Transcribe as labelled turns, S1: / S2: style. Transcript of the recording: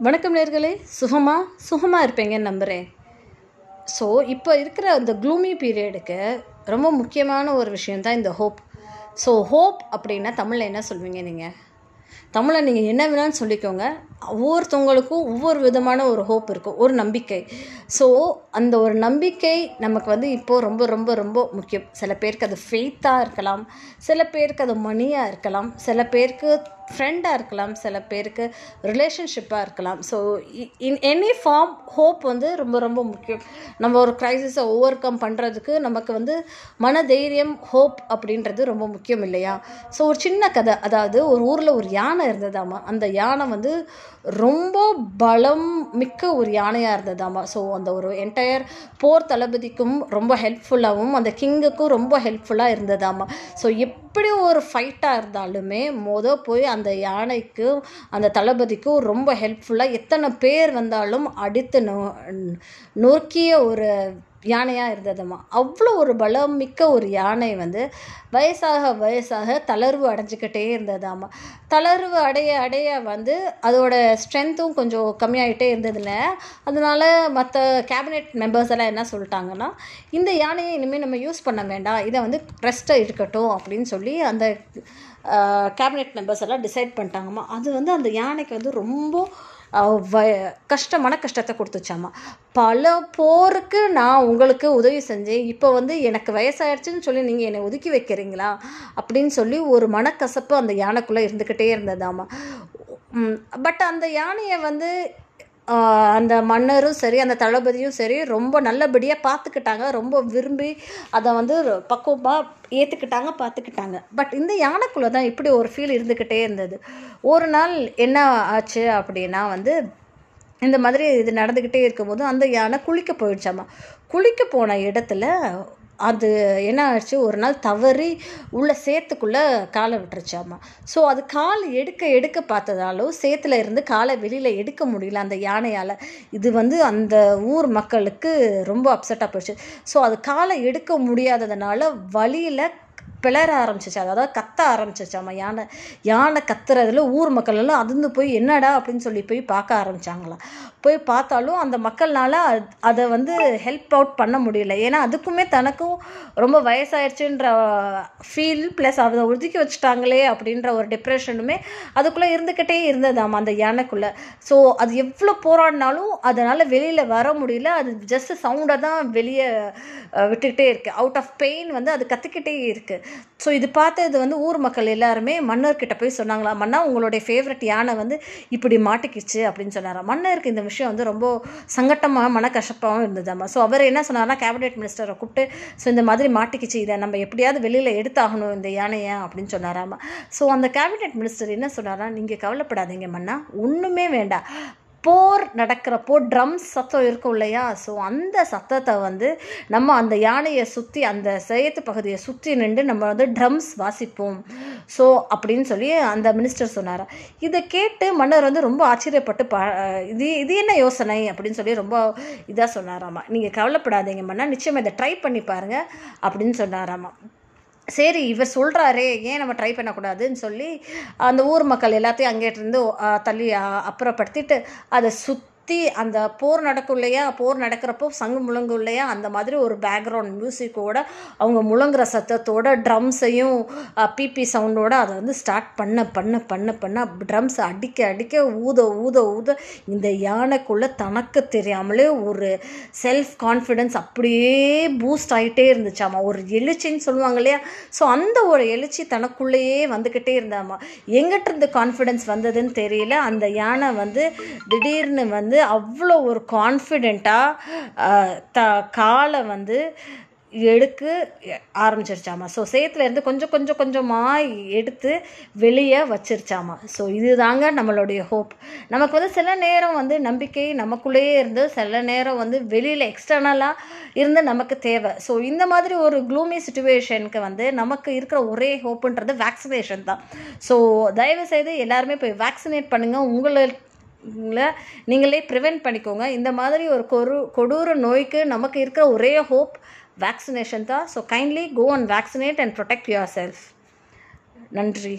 S1: வணக்கம் நேர்களே. சுகமாக சுகமாக இருப்பீங்கன்னு நம்புகிறேன் ஸோ இப்போ இருக்கிற அந்த க்ளூமி பீரியடுக்கு ரொம்ப முக்கியமான ஒரு விஷயந்தான் இந்த ஹோப் ஸோ ஹோப் அப்படின்னா தமிழில் என்ன சொல்வீங்க நீங்கள் தமிழை நீங்கள் என்ன வேணாலும் சொல்லிக்கோங்க. ஒவ்வொருத்தவங்களுக்கும் ஒவ்வொரு விதமான ஒரு ஹோப் இருக்கும். ஒரு நம்பிக்கை. ஸோ அந்த ஒரு நம்பிக்கை நமக்கு வந்து இப்போது ரொம்ப ரொம்ப ரொம்ப முக்கியம். சில பேருக்கு அது ஃபெய்த்தாக இருக்கலாம். சில பேருக்கு அது மணியாக இருக்கலாம். சில பேருக்கு ஃப்ரெண்டாக இருக்கலாம் சில பேருக்கு ரிலேஷன்ஷிப்பாக இருக்கலாம். So in any form hope வந்து ரொம்ப ரொம்ப முக்கியம். நம்ம ஒரு க்ரைசிஸை ஓவர் கம் பண்ணுறதுக்கு நமக்கு வந்து மன தைரியம் ஹோப் அப்படின்றது ரொம்ப முக்கியம் இல்லையா? ஸோ ஒரு சின்ன கதை அதாவது ஒரு ஊரில் ஒரு யானை இருந்ததாமா? அந்த யானை வந்து ரொம்ப பலம் மிக்க ஒரு யானையாக இருந்ததாமா. ஸோ அந்த ஒரு என்டையர் போர் தளபதிக்கும் ரொம்ப ஹெல்ப்ஃபுல்லாகவும் அந்த கிங்குக்கும் ரொம்ப ஹெல்ப்ஃபுல்லாக இருந்ததாமா. ஸோ எப்படி ஒரு ஃபைட்டாக இருந்தாலுமே மொதல் போய் அந்த யானைக்கும் அந்த தளபதிக்கும் ரொம்ப ஹெல்ப்ஃபுல்லாக எத்தனை பேர் வந்தாலும் அடித்து நோ நொறுக்கிய ஒரு யானையாக இருந்ததுமா. அவ்வளோ ஒரு பலம் மிக்க ஒரு யானை வந்து வயசாக வயசாக தளர்வு அடைஞ்சிக்கிட்டே இருந்ததாமா. தளர்வு அடைய அடைய வந்து அதோட ஸ்ட்ரென்த்தும் கொஞ்சம் கம்மியாகிட்டே இருந்ததில்ல அதனால மற்ற கேபினெட் மெம்பர்ஸ் எல்லாம் என்ன சொல்லிட்டாங்கன்னா இந்த யானையை இனிமேல் நம்ம யூஸ் பண்ண வேண்டாம். இதை வந்து ரெஸ்ட்டாக இருக்கட்டும் அப்படின்னு சொல்லி அந்த கேபினெட் மெம்பர்ஸ் எல்லாம் டிசைட் பண்ணிட்டாங்கம்மா. அது வந்து அந்த யானைக்கு வந்து ரொம்ப வ கஷ்டமான கஷ்டத்தை கொடுத்துச்சாமா. பல போருக்கு நான் உங்களுக்கு உதவி செஞ்சேன். இப்போ வந்து எனக்கு வயசாயிடுச்சுன்னு சொல்லி நீங்கள் என்னை ஒதுக்கி வைக்கிறீங்களா? அப்படின்னு சொல்லி ஒரு மனக்கசப்பு அந்த யானைக்குள்ளே இருந்துக்கிட்டே இருந்ததாமா. பட் அந்த யானையை வந்து அந்த மன்னரும் சரி அந்த தளபதியும் சரி ரொம்ப நல்லபடியாக பார்த்துக்கிட்டாங்க ரொம்ப விரும்பி அதை வந்து பக்குவமாக ஏற்றுக்கிட்டாங்க பார்த்துக்கிட்டாங்க பட் இந்த யானைக்குள்ளே தான் இப்படி ஒரு ஃபீல் இருந்துக்கிட்டே இருந்தது. ஒரு நாள் என்ன ஆச்சு அப்படின்னா வந்து இந்த மாதிரி இது நடந்துக்கிட்டே இருக்கும்போது அந்த யானை குளிக்க போயிடுச்சாமா. குளிக்க போன இடத்துல அது என்ன ஆச்சு ஒரு நாள் தவறி உள்ள சேத்துக்குள்ளே காலை விட்டுருச்சாமா. ஸோ அது கால் எடுக்க எடுக்க பார்த்ததாலும் சேத்துல இருந்து காலை வெளியில் எடுக்க முடியல அந்த யானையால். இது வந்து அந்த ஊர் மக்களுக்கு ரொம்ப அப்செட்டாக போயிடுச்சு. ஸோ அது காலை எடுக்க முடியாததுனால வழியில் பிளற ஆரம்பிச்சிச்சு அதாவது கத்த ஆரம்பிச்சிச்சாமா யானை. யானை கத்துறதுல ஊர் மக்கள் எல்லாம் அதிர்ந்து போய் என்னடா அப்படின்னு சொல்லி போய் பார்க்க ஆரம்பிச்சாங்களாம். போய் பார்த்தாலும் அந்த மக்கள்னால் அதை வந்து ஹெல்ப் அவுட் பண்ண முடியல. ஏன்னா அதுக்குமே தனக்கும் ரொம்ப வயசாயிடுச்சுன்ற ஃபீல் ப்ளஸ் அதை ஒதுக்கி வச்சுட்டாங்களே அப்படின்ற ஒரு டிப்ரெஷனுமே அதுக்குள்ளே இருந்துக்கிட்டே இருந்ததாம் அந்த யானைக்குள்ளே. ஸோ அது எவ்வளோ போராடினாலும் அதனால் வெளியில் வர முடியல. அது ஜஸ்ட் சவுண்டை தான் வெளியே விட்டுக்கிட்டே இருக்குது அவுட் ஆஃப் பெயின் வந்து அது கற்றுக்கிட்டே இருக்குது ஸோ இது பார்த்து இது வந்து ஊர் மக்கள் எல்லாருமே மன்னர்கிட்ட போய் சொன்னாங்களா மன்னா உங்களுடைய ஃபேவரட் யானை வந்து இப்படி மாட்டிக்கிச்சு அப்படின்னு சொன்னாராம் மன்னருக்கு இந்த விஷயம் வந்து ரொம்ப சங்கட்டமாக மனக்கசப்பாகவும் இருந்ததாம்மா. ஸோ அவர் என்ன சொன்னார்னா கேபினெட் மினிஸ்டரை கூப்பிட்டு ஸோ இந்த மாதிரி மாட்டிக்கிச்சு இதை நம்ம எப்படியாவது வெளியில் எடுத்தாகணும் இந்த யானையை அப்படின்னு சொன்னாராமா ஸோ அந்த கேபினெட் மினிஸ்டர் என்ன சொன்னாரா நீங்கள் கவலைப்படாதீங்க மன்னா ஒன்றுமே வேண்டாம். போர் நடக்கிறப்போ ட்ரம்ஸ் சத்தம் இருக்கும் இல்லையா? ஸோ அந்த சத்தத்தை வந்து நம்ம அந்த யானையை சுற்றி அந்த சேத்து பகுதியை சுற்றி நின்று நம்ம வந்து ட்ரம்ஸ் வாசிப்போம். ஸோ அப்படின்னு சொல்லி அந்த மினிஸ்டர் சொன்னார். இதை கேட்டு மன்னர் வந்து ரொம்ப ஆச்சரியப்பட்டு பா இது இது என்ன யோசனை? அப்படின்னு சொல்லி ரொம்ப இதாக சொன்னாராமா. நீங்கள் கவலைப்படாதீங்க மன்னா நிச்சயமாக இதை ட்ரை பண்ணி பாருங்கள் அப்படின்னு சொன்னாராமா. சரி இவர் சொல்கிறாரே ஏன் நம்ம ட்ரை பண்ணக்கூடாதுன்னு சொல்லி அந்த ஊர் மக்கள் எல்லாத்தையும் அங்கேருந்து தள்ளி அப்புறப்படுத்திட்டு அதை சுற்றி அந்த போர் நடக்கும் இல்லையா போர் நடக்கிறப்போ சங்கு முழங்கும் இல்லையா அந்த மாதிரி ஒரு பேக்ரவுண்ட் மியூசிக்கோட அவங்க முழங்குற சத்தத்தோட ட்ரம்ஸையும் பிபி சவுண்டோட அதை வந்து ஸ்டார்ட் பண்ண பண்ண பண்ண பண்ண ட்ரம்ஸ் அடிக்க அடிக்க ஊத ஊத ஊத இந்த யானைக்குள்ளே தனக்கு தெரியாமலே ஒரு செல்ஃப் கான்ஃபிடென்ஸ் அப்படியே பூஸ்ட் ஆகிட்டே இருந்துச்சாமா? ஒரு எழுச்சின்னு சொல்லுவாங்க இல்லையா? ஸோ அந்த ஒரு எழுச்சி தனக்குள்ளேயே வந்துக்கிட்டே இருந்தாமா? எங்கிட்ட இருந்து கான்ஃபிடென்ஸ் வந்ததுன்னு தெரியல. அந்த யானை வந்து திடீர்னு வந்து அவ்வளோ ஒரு கான்ஃபிடெண்ட்டாக த காலை வந்து எடுக்க ஆரம்பிச்சிருச்சாமா. ஸோ சேத்துலேருந்து கொஞ்சம் கொஞ்சம் கொஞ்சமாக எடுத்து வெளியே வச்சிருச்சாமா. ஸோ இதுதாங்க நம்மளுடைய ஹோப் நமக்கு வந்து சில நேரம் வந்து நம்பிக்கை நமக்குள்ளேயே இருந்து சில நேரம் வந்து வெளியில் எக்ஸ்டர்னலாக இருந்து நமக்கு தேவை. ஸோ இந்த மாதிரி ஒரு க்ளூமி சுச்சுவேஷனுக்கு வந்து நமக்கு இருக்கிற ஒரே ஹோப்புன்றது வேக்சினேஷன் தான். ஸோ தயவுசெய்து எல்லாருமே போய் வேக்சினேட் பண்ணுங்கள் உங்களை நீங்களே ப்ரிவெண்ட் பண்ணிக்கோங்க. இந்த மாதிரி ஒரு கொரு கொடூர நோய்க்கு நமக்கு இருக்கிற ஒரே ஹோப் வேக்சினேஷன் தான். So kindly go and vaccinate and protect yourself நன்றி.